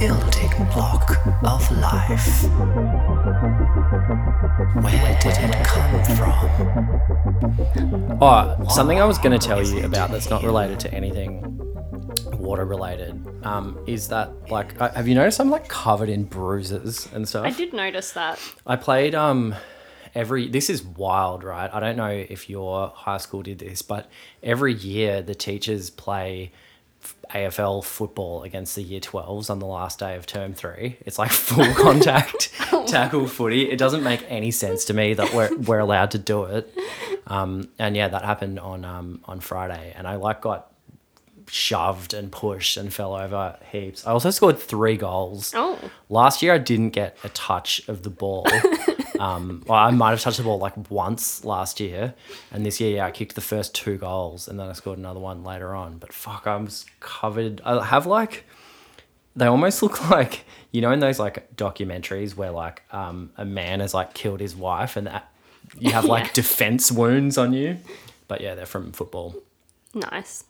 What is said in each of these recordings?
building block of life. Where did it come from? Oh, something I was going to tell you about that's not related to anything water related um, is that like uh, have you noticed I'm like covered in bruises and stuff? I did notice that. I played um every this is wild, right? I don't know if your high school did this, but every year the teachers play f- AFL football against the year 12s on the last day of term 3. It's like full contact tackle footy. It doesn't make any sense to me that we're we're allowed to do it. Um and yeah, that happened on um on Friday and I like got shoved and pushed and fell over heaps. I also scored 3 goals. Oh. Last year, I didn't get a touch of the ball. um, well, I might have touched the ball like once last year, and this year, yeah, I kicked the first two goals, and then I scored another one later on. But fuck, I'm covered. I have like, they almost look like you know in those like documentaries where like um, a man has like killed his wife, and that, you have like Yeah. defense wounds on you. But yeah, they're from football. Nice.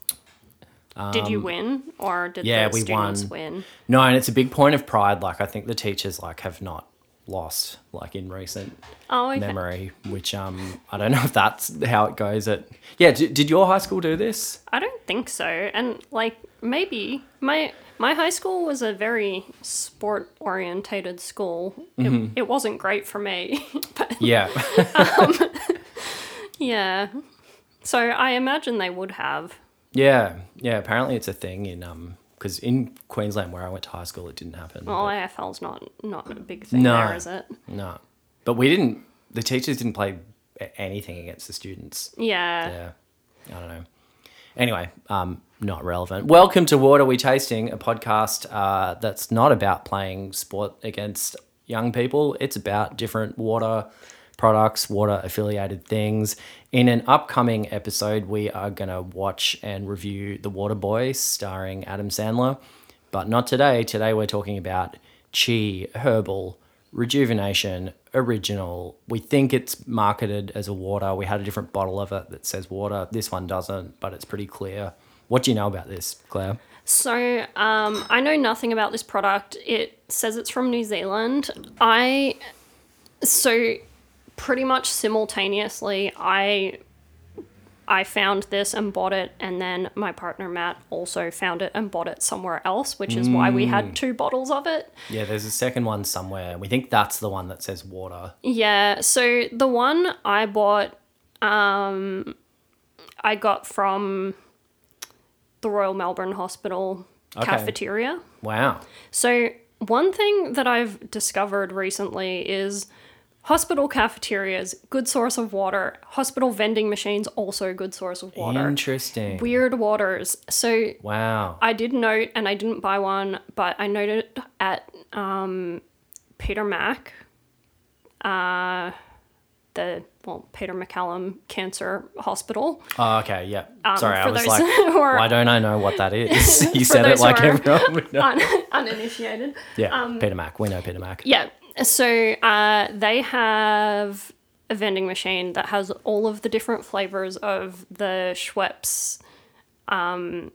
did you win or did Um, yeah, the we students won. win? No, and it's a big point of pride. Like I think the teachers like have not lost like in recent Oh, okay. memory, which um I don't know if that's how it goes. At yeah, d- did your high school do this? I don't think so. And like maybe my my high school was a very sport orientated school. Mm-hmm. It, it wasn't great for me, but Yeah, yeah. So I imagine they would have. yeah, yeah. Apparently, it's a thing in um because in Queensland where I went to high school, it didn't happen. Well, but- AFL's not not a big thing No. there, is it? no, but we didn't. The teachers didn't play anything against the students. Yeah. Yeah, I don't know. Anyway, um, not relevant. Welcome to Water We Tasting, a podcast uh, that's not about playing sport against young people. It's about different water products, water affiliated things. In an upcoming episode, we are going to watch and review The Water Boy starring Adam Sandler. But not today. Today, we're talking about Chi Herbal Rejuvenation Original. We think it's marketed as a water. We had a different bottle of it that says water. This one doesn't, but it's pretty clear. What do you know about this, Claire? So, um, I know nothing about this product. It says it's from New Zealand. I so pretty much simultaneously I I found this and bought it and then my partner Matt also found it and bought it somewhere else, which is why we had two bottles of it. Yeah, there's a second one somewhere. We think that's the one that says water. Yeah, so the one I bought um I got from the Royal Melbourne Hospital Okay. cafeteria. Wow. So, one thing that I've discovered recently is hospital cafeterias, good source of water. Hospital vending machines, also a good source of water. Interesting. Weird waters. So, wow. I did note, and I didn't buy one, but I noted at um, Peter Mac, uh, the well Peter MacCallum Cancer Hospital. oh, okay. Yeah. Sorry, I Um, was like, are- why don't I know what that is? you said it like everyone would know. Un- uninitiated. Yeah, Peter Mac. We know Peter Mac. Yeah. So uh, they have a vending machine that has all of the different flavors of the Schweppes um,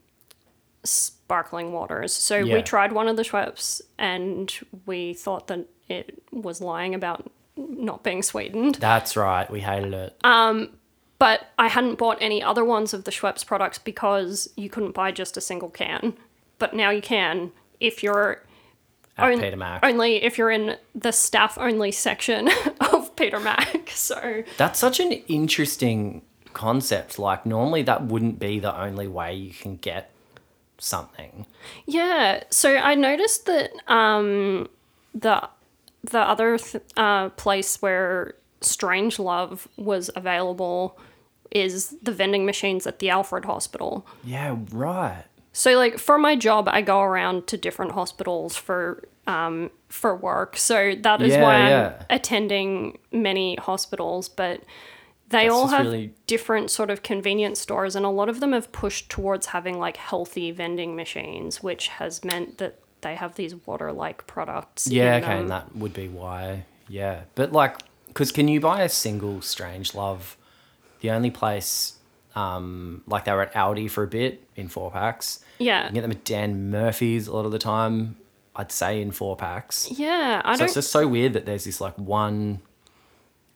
sparkling waters. So Yeah. we tried one of the Schweppes and we thought that it was lying about not being sweetened. That's right. We hated it. But I hadn't bought any other ones of the Schweppes products because you couldn't buy just a single can. But now you can if you're at on- Peter Mac. only if you're in the staff only section of Peter Mac. So That's such an interesting concept. Like, normally that wouldn't be the only way you can get something. yeah, so I noticed that um, the the other th- uh, place where Strangelove was available is the vending machines at the Alfred Hospital. Yeah, right. So like for my job, I go around to different hospitals for um, for work. So that is Yeah, why yeah. I'm attending many hospitals, but they That's all have really- different sort of convenience stores, and a lot of them have pushed towards having like healthy vending machines, which has meant that they have these water-like products. Yeah, okay, them. and that would be why. Yeah, but like, because can you buy a single Strangelove? The only place, um, like they were at Aldi for a bit in four packs. yeah. You can get them at Dan Murphy's a lot of the time. I'd say in four packs. Yeah, I So don't. it's just so weird that there's this like one.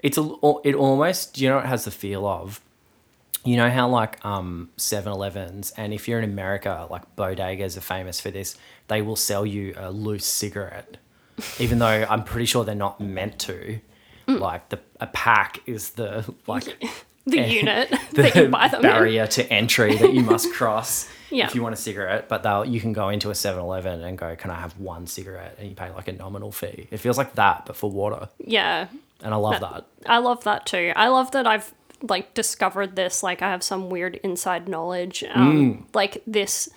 It's a it almost you know it has the feel of. You know how like um 7-Elevens and if you're in America like bodegas are famous for this they will sell you a loose cigarette even though I'm pretty sure they're not meant to Mm. like the a pack is the like the unit the that you buy them in. barrier to entry that you must cross Yeah. if you want a cigarette. But they'll you can go into a 7-Eleven and go, "Can I have one cigarette?" And you pay like a nominal fee. It feels like that, but for water, Yeah, and I love that. I love that too. I love that I've like discovered this. Like I have some weird inside knowledge. Um, Mm. Like this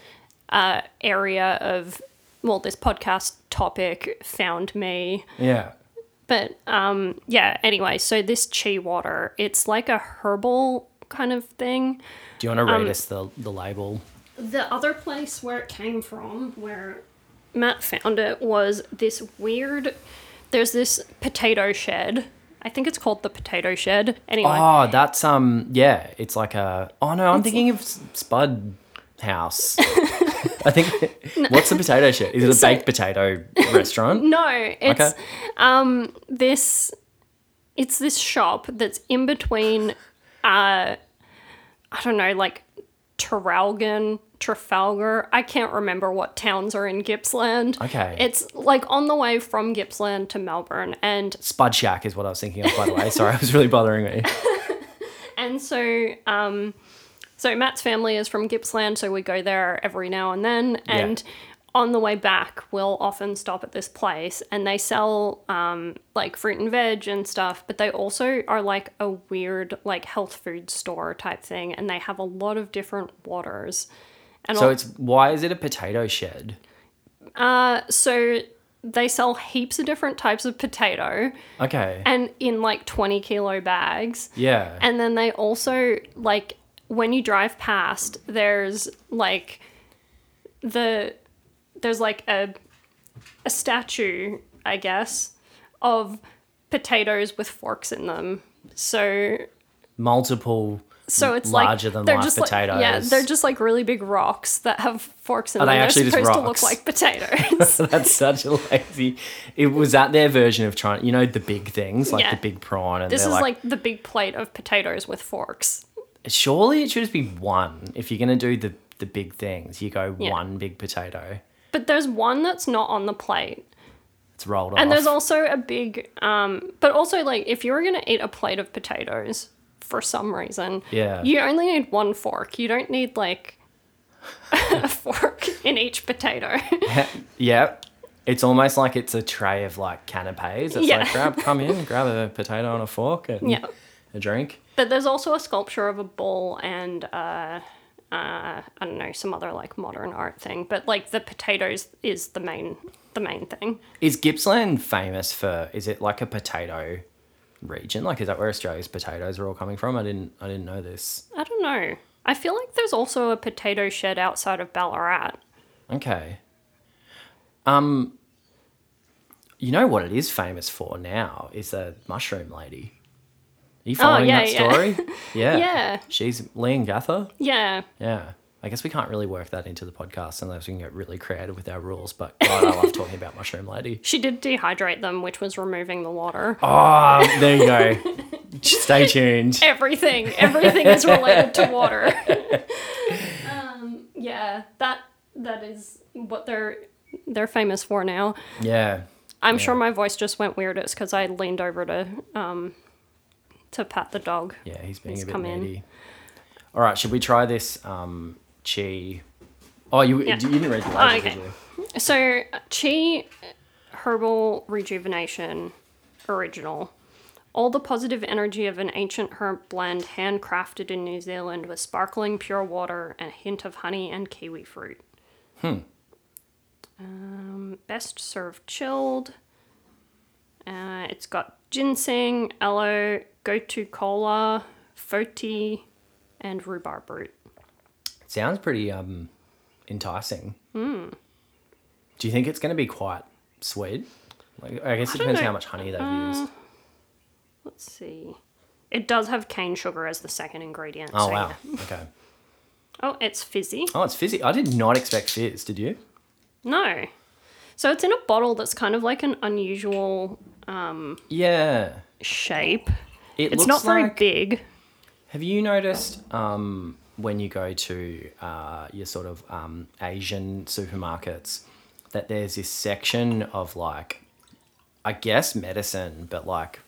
uh, area of well, this podcast topic found me. Yeah, But um, yeah. Anyway, so this chi water, it's like a herbal kind of thing. do you want to Um, read us the the label? The other place where it came from, where Matt found it, was this weird. There's this potato shed. I think it's called the potato shed. Anyway, Oh, that's um, yeah, it's like a. Oh no, I'm thinking of Spud House. I think. What's the potato shed? Is it a So- baked potato restaurant? no, it's Okay. um this. It's this shop that's in between. Uh, I don't know, like Traralgon, Trafalgar. I can't remember what towns are in Gippsland. Okay. It's like on the way from Gippsland to Melbourne, and Spud Shack is what I was thinking of. By the way, sorry, it was really bothering me. And so, um, so Matt's family is from Gippsland, so we go there every now and then. And on the way back, we'll often stop at this place, and they sell um, like fruit and veg and stuff. But they also are like a weird like health food store type thing, and they have a lot of different waters. And So all- it's why is it a potato shed? uh, so they sell heaps of different types of potato, Okay. and in like twenty kilo bags. yeah. And then they also like when you drive past, there's like the there's like a a statue, I guess, of potatoes with forks in them. So Multiple. so it's larger like than they're life just potatoes. like yeah, they're just like really big rocks that have forks in Are them. they They're actually just supposed to look like potatoes. That's such a lazy. It was that their version of trying. You know the big things like Yeah. the big prawn, and this is like, like the big plate of potatoes with forks. Surely it should just be one. If you're gonna do the the big things, you go Yeah. one big potato. But there's one that's not on the plate. It's rolled off. And there's also a big, um, but also like if you were gonna eat a plate of potatoes for some reason, Yeah. you only need one fork. You don't need like a fork in each potato. yeah. It's almost like it's a tray of like canapes. It's Yeah. like grab, come in, grab a potato and a fork and Yeah. A drink. but there's also a sculpture of a bull and uh, uh, I don't know some other like modern art thing. But like the potatoes is the main the main thing. Is Gippsland famous for? Is it like a potato region? Like, is that where Australia's potatoes are all coming from? I didn't. I didn't know this. I don't know. I feel like there's also a potato shed outside of Ballarat. Okay. Um. You know what it is famous for now is the mushroom lady. Are you following yeah, that yeah. story? Yeah. Yeah. She's Leongatha. Yeah. Yeah. I guess we can't really work that into the podcast unless we can get really creative with our rules. But God, I love talking about mushroom lady. She did dehydrate them, which was removing the water. Oh, there you go. Stay tuned. Everything, everything is related to water. um, yeah, that that is what they're they're famous for now. Yeah. I'm sure my voice just went weird. It's because I leaned over to um to pat the dog. Yeah, he's being He's a bit come in. needy. All right, should we try this um, chi? Oh, you Yeah. you didn't read the label, Oh, okay. So Chi Herbal Rejuvenation Original. All the positive energy of an ancient herb blend handcrafted in New Zealand with sparkling pure water and a hint of honey and kiwi fruit. Hmm. Um, best served chilled. Uh, it's got ginseng, aloe, gotu kola, foti, and rhubarb root. Sounds pretty um, enticing. Hmm. Do you think it's going to be quite sweet? Like, I guess it don't depends know. Uh, how much honey they've used. Let's see. It does have cane sugar as the second ingredient. Oh so wow. yeah. Okay. Oh, it's fizzy. Oh, it's fizzy. I did not expect fizz. Did you? No. So it's in a bottle that's kind of like an unusual Yeah. shape. It It's looks not very like- big. Have you noticed um, when you go to uh, your sort of um, Asian supermarkets that there's this section of like, I guess medicine, but like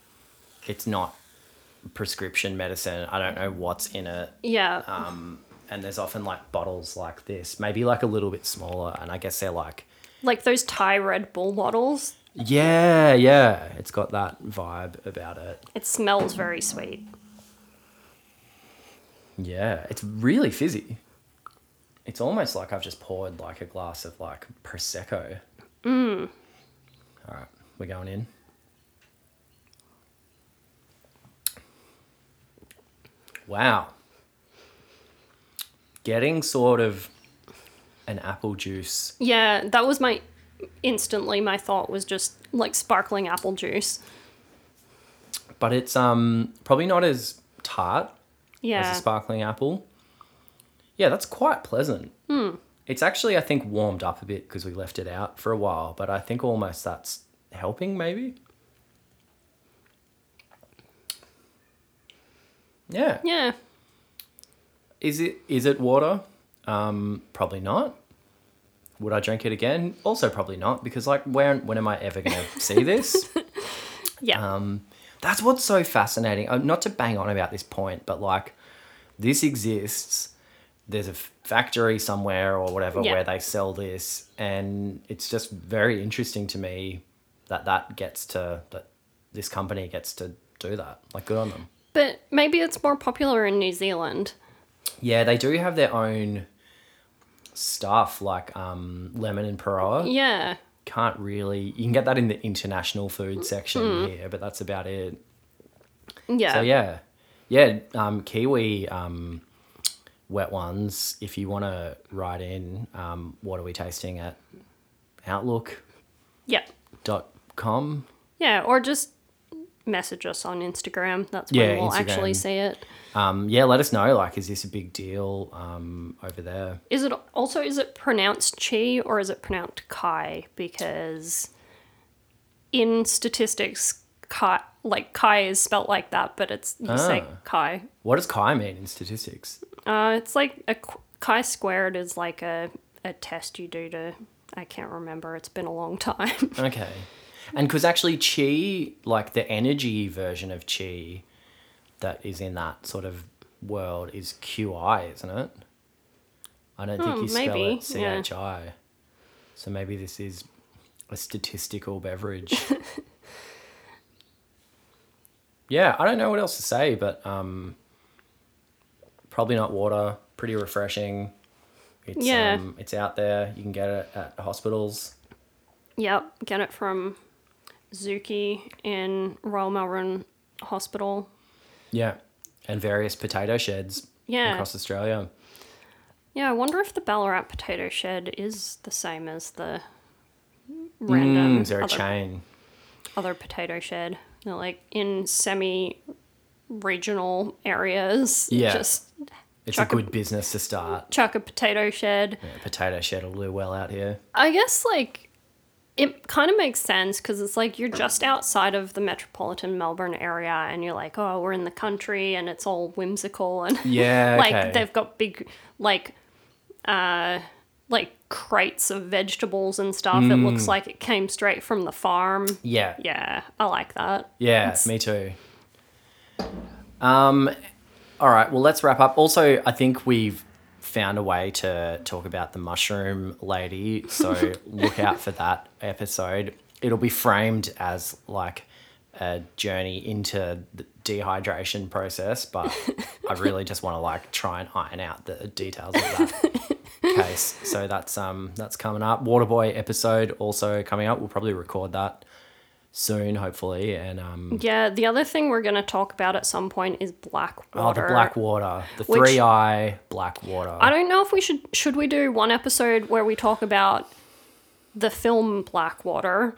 it's not prescription medicine. I don't know what's in it. Yeah. Um, and there's often like bottles like this, maybe like a little bit smaller. And I guess they're like, like those Thai Red Bull bottles. Yeah, yeah, it's got that vibe about it. It smells very sweet. Yeah, it's really fizzy. It's almost like I've just poured like a glass of like prosecco. Mm. All right, we're going in. Wow. Getting sort of an apple juice. Yeah, that was my instantly my thought was just like sparkling apple juice. But it's um probably not as tart Yeah. as a sparkling apple. Yeah, that's quite pleasant. It's actually, I think, warmed up a bit because we left it out for a while, but I think almost that's helping, maybe. Yeah. yeah. Is it is it water? Um, probably not. Would I drink it again? Also, probably not because like when when am I ever going to see this? Yeah. Um, that's what's so fascinating. Uh, not to bang on about this point, but like this exists. There's a factory somewhere or whatever Yeah. where they sell this, and it's just very interesting to me that that gets to that this company gets to do that. Like, good on them. but maybe it's more popular in New Zealand. Yeah, they do have their own stuff like um, lemon and Paeroa. Yeah. Can't really. You can get that in the international food section Hmm. here, but that's about it. Yeah. So yeah, yeah. Um, Kiwi um, wet ones. If you want to write in, um, what are we tasting at Outlook? Yeah. Dot com. Yeah, or just message us on Instagram. That's when Yeah, we'll actually see it. Um, yeah, let us know. Like, is this a big deal um, over there? Is it also is it pronounced chi or is it pronounced kai? Because in statistics, kai like kai is spelt like that, but it's you say Ah. kai. What does chi mean in statistics? Uh, it's like a chi squared is like a a test you do to. I can't remember. It's been a long time. Okay. And because actually, chi, like the energy version of chi that is in that sort of world, is QI, isn't it? I don't think Hmm, you spell maybe, it chi yeah. So maybe this is a statistical beverage. yeah, I don't know what else to say, but um, probably not water. Pretty refreshing. It's, Yeah. um, it's out there. You can get it at hospitals. yep, get it from Zuki in Royal Melbourne Hospital. Yeah, and various potato sheds Yeah. across Australia. Yeah, I wonder if the Ballarat potato shed is the same as the Mm, random is there a other, chain? other potato shed. They're like in semi regional areas. Yeah. Just It's a a- good business to start. chuck a potato shed. Yeah, potato shed will do well out here. I guess like it kind of makes sense because it's like you're just outside of the metropolitan Melbourne area and you're like, oh, we're in the country and it's all whimsical and Yeah, like okay. they've got big like uh like crates of vegetables and stuff. It Mm. looks like it came straight from the farm. Yeah, Yeah, I like that. yeah, It's- me too. Um, all right, well, let's wrap up. Also, I think we've found a way to talk about the mushroom lady, so look out for that episode. It'll be framed as like a journey into the dehydration process, but I really just want to like try and iron out the details of that case. So that's um that's coming up. Waterboy episode also coming up. We'll probably record that soon, hopefully. And um Yeah, the other thing we're going to talk about at some point is black water. oh, the black water, the Which- three eye black water. I don't know if we should should we do one episode where we talk about the film Blackwater,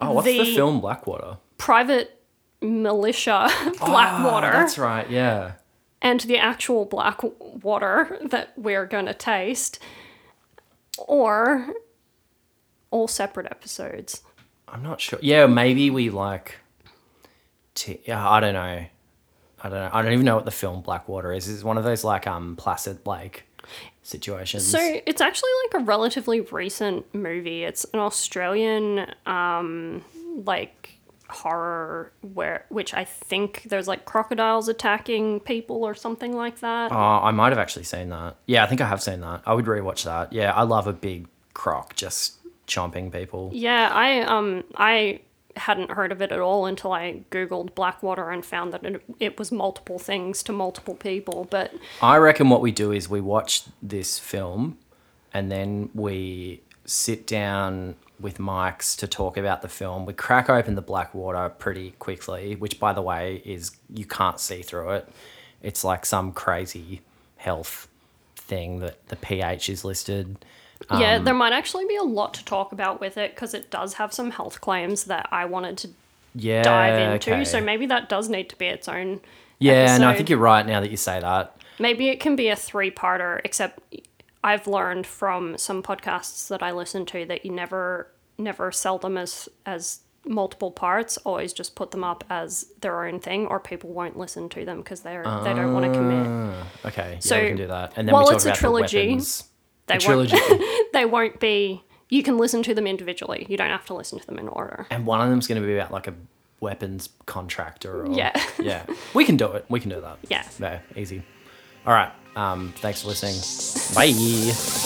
oh, what's the, the- film Blackwater? private militia Blackwater, Oh, that's right. Yeah. and the actual black water that we're going to taste or all separate episodes. I'm not sure. Yeah, maybe we like. T- yeah, I don't know. I don't know. I don't even know what the film Blackwater is. It's one of those like um placid like situations. So it's actually like a relatively recent movie. It's an Australian um like horror where which I think there's like crocodiles attacking people or something like that. Oh, I might have actually seen that. Yeah, I think I have seen that. I would rewatch that. Yeah, I love a big croc just chomping people. Yeah, I um I hadn't heard of it at all until I googled Blackwater and found that it, it was multiple things to multiple people, but I reckon what we do is we watch this film and then we sit down with mics to talk about the film. We crack open the Blackwater pretty quickly, which by the way is you can't see through it. It's like some crazy health thing that the pH is listed. Yeah, Um, there might actually be a lot to talk about with it because it does have some health claims that I wanted to Yeah. dive into. okay. So maybe that does need to be its own. Yeah, no, I think you're right now that you say that. Maybe it can be a three parter, except I've learned from some podcasts that I listen to that you never never sell them as as multiple parts, always just put them up as their own thing or people won't listen to them because they're they don't want to commit. Okay, yeah, So, we can do that. And then while we talk it's a trilogy. They trilogy. won't they won't be you can listen to them individually. You don't have to listen to them in order. and one of them's going to be about like a weapons contractor. Or, Yeah. yeah, we can do it. We can do that. Yeah. no, easy. All right. Um, thanks for listening. Bye.